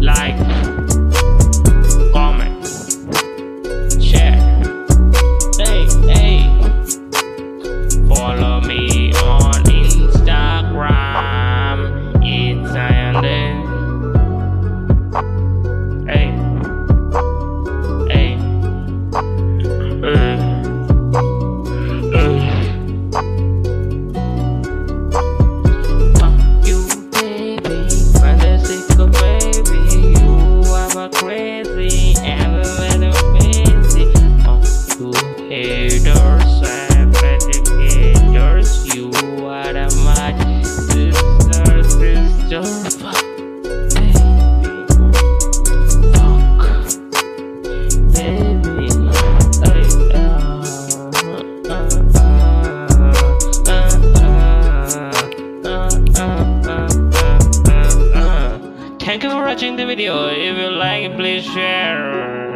like Thank you for watching the video. If you like it, please share.